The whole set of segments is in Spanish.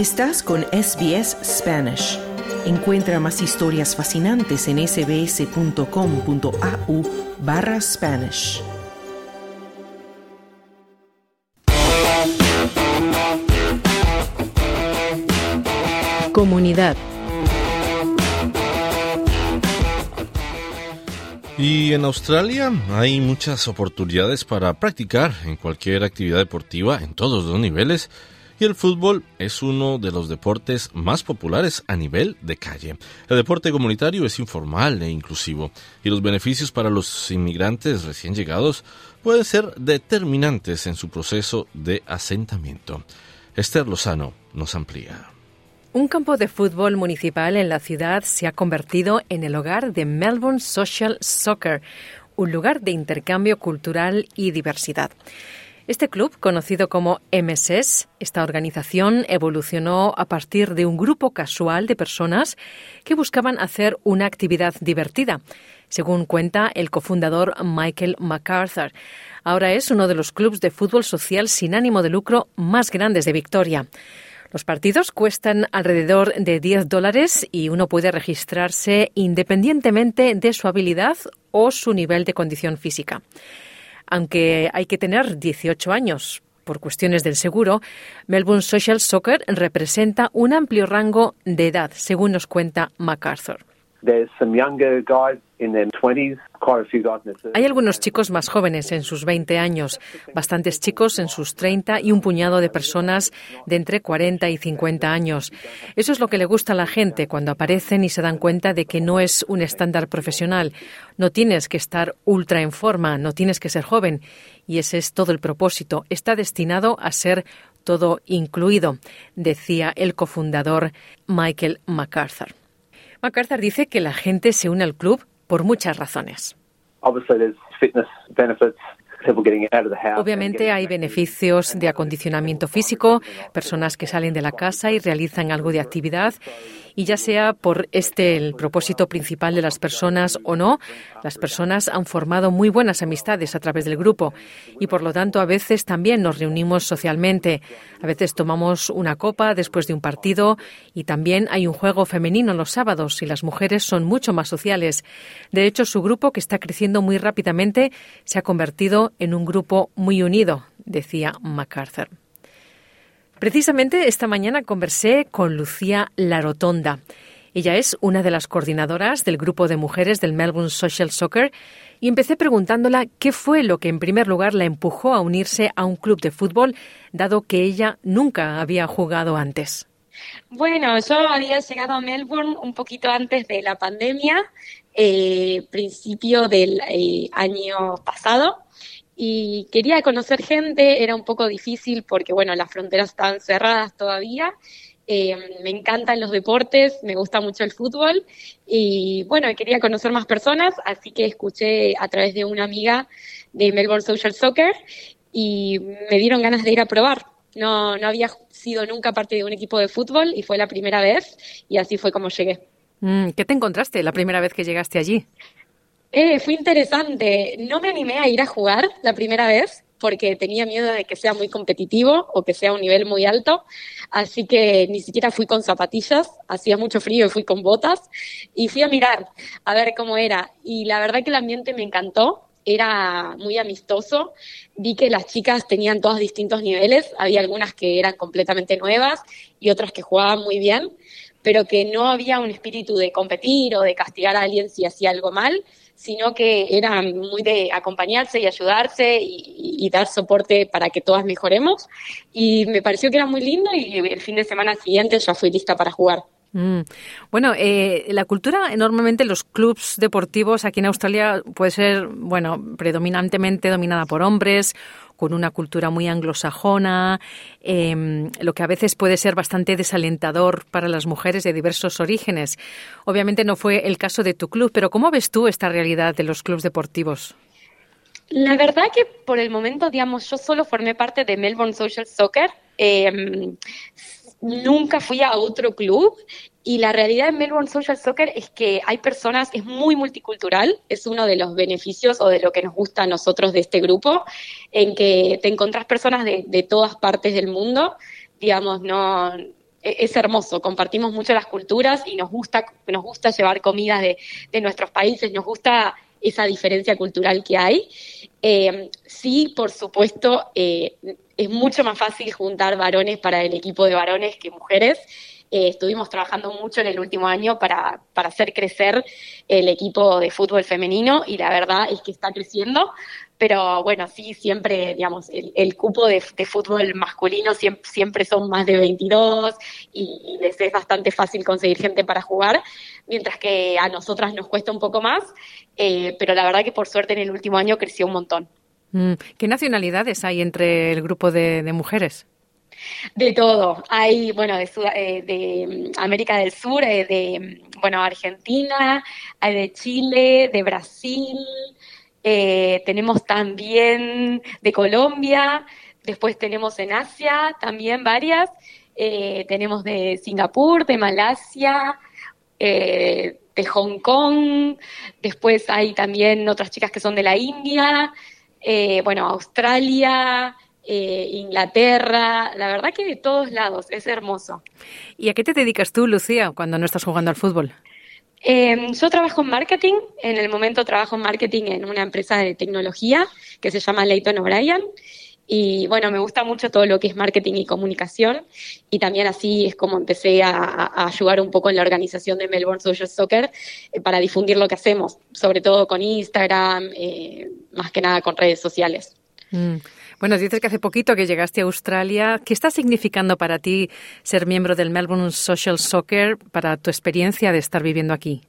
Estás con SBS Spanish. Encuentra más historias fascinantes en sbs.com.au barra Spanish. Comunidad. Y en Australia hay muchas oportunidades para practicar en cualquier actividad deportiva en todos los niveles y el fútbol es uno de los deportes más populares a nivel de calle. El deporte comunitario es informal e inclusivo y los beneficios para los inmigrantes recién llegados pueden ser determinantes en su proceso de asentamiento. Esther Lozano nos amplía. Un campo de fútbol municipal en la ciudad se ha convertido en el hogar de Melbourne Social Soccer, un lugar de intercambio cultural y diversidad. Este club, conocido como MSS, esta organización evolucionó a partir de un grupo casual de personas que buscaban hacer una actividad divertida, según cuenta el cofundador Michael MacArthur. Ahora es uno de los clubes de fútbol social sin ánimo de lucro más grandes de Victoria. Los partidos cuestan alrededor de 10 dólares y uno puede registrarse independientemente de su habilidad o su nivel de condición física. Aunque hay que tener 18 años por cuestiones del seguro, Melbourne Social Soccer representa un amplio rango de edad, según nos cuenta MacArthur. Hay algunos chicos más jóvenes en sus 20 años, bastantes chicos en sus 30 y un puñado de personas de entre 40 y 50 años. Eso es lo que le gusta a la gente cuando aparecen y se dan cuenta de que no es un estándar profesional. No tienes que estar ultra en forma, no tienes que ser joven. Y ese es todo el propósito. Está destinado a ser todo incluido, decía el cofundador Michael MacArthur. MacArthur dice que la gente se une al club por muchas razones. Obviamente hay beneficios de acondicionamiento físico, personas que salen de la casa y realizan algo de actividad y ya sea por este el propósito principal de las personas o no, las personas han formado muy buenas amistades a través del grupo y por lo tanto a veces también nos reunimos socialmente. A veces tomamos una copa después de un partido y también hay un juego femenino los sábados y las mujeres son mucho más sociales. De hecho, su grupo, que está creciendo muy rápidamente, se ha convertido en un grupo muy unido, decía MacArthur. Precisamente esta mañana conversé con Lucía Larotonda. Ella es una de las coordinadoras del grupo de mujeres del Melbourne Social Soccer y empecé preguntándola qué fue lo que en primer lugar la empujó a unirse a un club de fútbol, dado que ella nunca había jugado antes. Bueno, yo había llegado a Melbourne un poquito antes de la pandemia, eh, principio del eh, año pasado y quería conocer gente, era un poco difícil porque, bueno, las fronteras están cerradas todavía. Eh, me encantan los deportes, me gusta mucho el fútbol y, bueno, quería conocer más personas, así que escuché a través de una amiga de Melbourne Social Soccer y me dieron ganas de ir a probar. No, no había sido nunca parte de un equipo de fútbol y fue la primera vez y así fue como llegué. Mm, ¿Qué te encontraste la primera vez que llegaste allí? Eh, fue interesante. No me animé a ir a jugar la primera vez porque tenía miedo de que sea muy competitivo o que sea un nivel muy alto, así que ni siquiera fui con zapatillas, hacía mucho frío y fui con botas. Y fui a mirar a ver cómo era. Y la verdad que el ambiente me encantó, era muy amistoso, vi que las chicas tenían todos distintos niveles, había algunas que eran completamente nuevas y otras que jugaban muy bien, pero que no había un espíritu de competir o de castigar a alguien si hacía algo mal, sino que era muy de acompañarse y ayudarse y, dar soporte para que todas mejoremos. Y me pareció que era muy lindo y el fin de semana siguiente ya fui lista para jugar. Mm. Bueno, eh, la cultura, enormemente los clubs deportivos aquí en Australia puede ser, bueno, predominantemente dominada por hombres con una cultura muy anglosajona, em, lo que a veces puede ser bastante desalentador para las mujeres de diversos orígenes. Obviamente no fue el caso de tu club, pero ¿cómo ves tú esta realidad de los clubes deportivos? La verdad que por el momento, digamos, yo solo formé parte de Melbourne Social Soccer. Em, nunca fui a otro club y la realidad en Melbourne Social Soccer es que hay personas, es muy multicultural, es uno de los beneficios o de lo que nos gusta a nosotros de este grupo, en que te encontrás personas de, todas partes del mundo, digamos, no, e-, es hermoso, compartimos mucho las culturas y nos gusta, nos gusta llevar comidas de, de nuestros países, nos gusta esa diferencia cultural que hay. Eh, sí, por supuesto, eh, es mucho más fácil juntar varones para el equipo de varones que mujeres. Eh, estuvimos trabajando mucho en el último año para, para hacer crecer el equipo de fútbol femenino y la verdad es que está creciendo, pero bueno, sí, siempre, digamos, el, cupo de, fútbol masculino siempre, siempre, son más de 22 y, les es bastante fácil conseguir gente para jugar, mientras que a nosotras nos cuesta un poco más, eh, pero la verdad que por suerte en el último año creció un montón. Mm, ¿Qué nacionalidades hay entre el grupo de mujeres? De todo. Hay, bueno, de, eh, de mm, América del Sur, eh, de, mm, bueno, Argentina, hay de Chile, de Brasil, eh, tenemos también de Colombia, después tenemos en Asia también varias, tenemos de Singapur, de Malasia, de Hong Kong, después hay también otras chicas que son de la India, bueno, Australia, eh, Inglaterra, la verdad que de todos lados, es hermoso. ¿Y a qué te dedicas tú, Lucía, cuando no estás jugando al fútbol? Em, yo trabajo en marketing, en el momento trabajo en marketing en una empresa de tecnología que se llama Leighton O'Brien. Y bueno, me gusta mucho todo lo que es marketing y comunicación. Y también así es como empecé a, ayudar un poco en la organización de Melbourne Social Soccer eh, para difundir lo que hacemos, sobre todo con Instagram, eh, más que nada con redes sociales. Mm. Bueno, dices que hace poquito que llegaste a Australia. ¿Qué está significando para ti ser miembro del Melbourne Social Soccer para tu experiencia de estar viviendo aquí?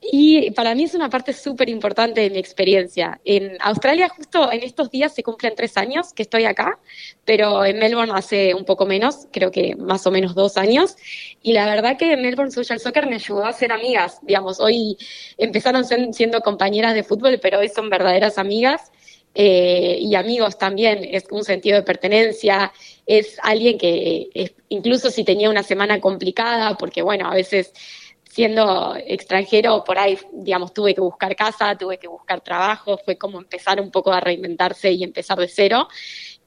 Y para mí es una parte súper importante de mi experiencia. En Australia justo en estos días se cumplen tres años que estoy acá, pero en Melbourne hace un poco menos, creo que más o menos dos años. Y la verdad que Melbourne Social Soccer me ayudó a ser amigas. Digamos, hoy empezaron siendo compañeras de fútbol, pero hoy son verdaderas amigas. Eh, y amigos también, es un sentido de pertenencia, es alguien que incluso si tenía una semana complicada, porque bueno, a veces siendo extranjero por ahí, digamos, tuve que buscar casa, tuve que buscar trabajo, fue como empezar un poco a reinventarse y empezar de cero.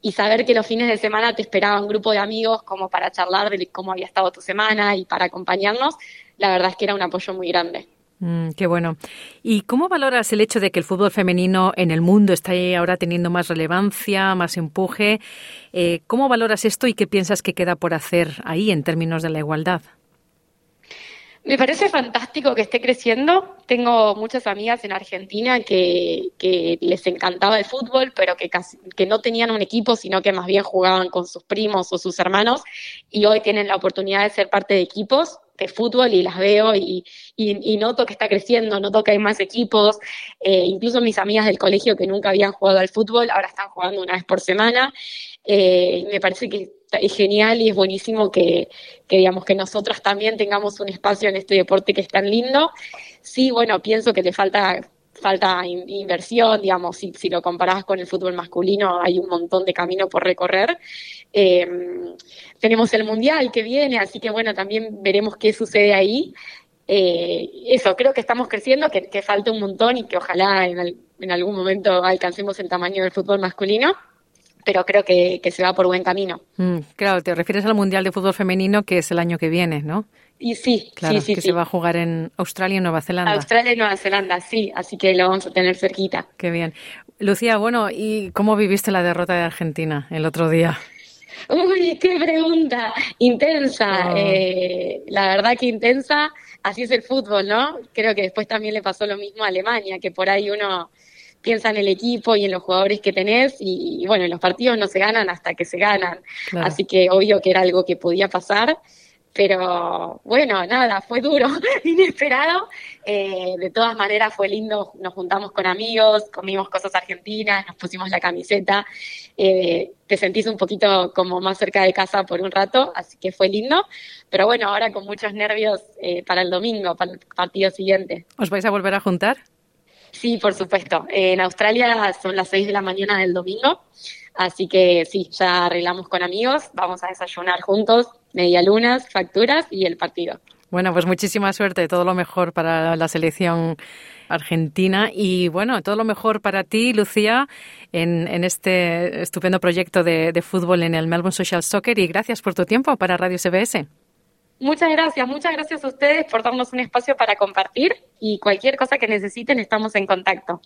Y saber que los fines de semana te esperaba un grupo de amigos como para charlar de cómo había estado tu semana y para acompañarnos, la verdad es que era un apoyo muy grande. Mm, qué bueno. ¿Y cómo valoras el hecho de que el fútbol femenino en el mundo está ahora teniendo más relevancia, más empuje? Eh, ¿Cómo valoras esto y qué piensas que queda por hacer ahí en términos de la igualdad? Me parece fantástico que esté creciendo. Tengo muchas amigas en Argentina que, que les encantaba el fútbol, pero que, casi, que no tenían un equipo, sino que más bien jugaban con sus primos o sus hermanos y hoy tienen la oportunidad de ser parte de equipos fútbol y las veo y, y, noto que está creciendo, noto que hay más equipos, eh, incluso mis amigas del colegio que nunca habían jugado al fútbol, ahora están jugando una vez por semana. Eh, me parece que es genial y es buenísimo que, que, digamos, que nosotras también tengamos un espacio en este deporte que es tan lindo. Sí, bueno, pienso que le falta falta inversión, digamos, si, si, lo comparás con el fútbol masculino, hay un montón de camino por recorrer. Eh, tenemos el Mundial que viene, así que bueno, también veremos qué sucede ahí. Eh, eso, creo que estamos creciendo, que, que, falta un montón y que ojalá en, en, algún momento alcancemos el tamaño del fútbol masculino pero creo que, que se va por buen camino. Mm, claro, te refieres al Mundial de Fútbol Femenino que es el año que viene, ¿no? Y sí, claro, sí, que se va a jugar en Australia y Nueva Zelanda. Australia y Nueva Zelanda, sí, así que lo vamos a tener cerquita. Qué bien. Lucía, bueno, ¿y cómo viviste la derrota de Argentina el otro día? Uy, qué pregunta. Intensa. Oh. Eh, la verdad que intensa. Así es el fútbol, ¿no? Creo que después también le pasó lo mismo a Alemania, que por ahí uno piensa en el equipo y en los jugadores que tenés y, bueno, los partidos no se ganan hasta que se ganan. Así que obvio que era algo que podía pasar pero bueno, nada, fue duro, inesperado. Eh, de todas maneras fue lindo, nos juntamos con amigos, comimos cosas argentinas, nos pusimos la camiseta, eh, te sentís un poquito como más cerca de casa por un rato, así que fue lindo. Pero bueno, ahora con muchos nervios eh, para el domingo, para el partido siguiente. ¿Os vais a volver a juntar? Sí, por supuesto. en Australia son las 6 de la mañana del domingo, así que sí, ya arreglamos con amigos, vamos a desayunar juntos, medialunas, facturas y el partido. Bueno, pues muchísima suerte, todo lo mejor para la selección Argentina. Y bueno, todo lo mejor para ti, Lucía, en, este estupendo proyecto de, de fútbol en el Melbourne Social Soccer. Y gracias por tu tiempo para Radio CBS. Muchas gracias, muchas gracias a ustedes por darnos un espacio para compartir y cualquier cosa que necesiten estamos en contacto.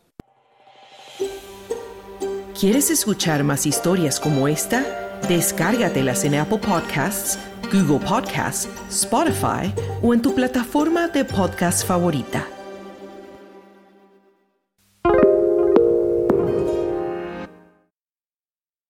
¿Quieres escuchar más historias como esta? Descárgatelas en Apple Podcasts, Google Podcasts, Spotify o en tu plataforma de podcast favorita.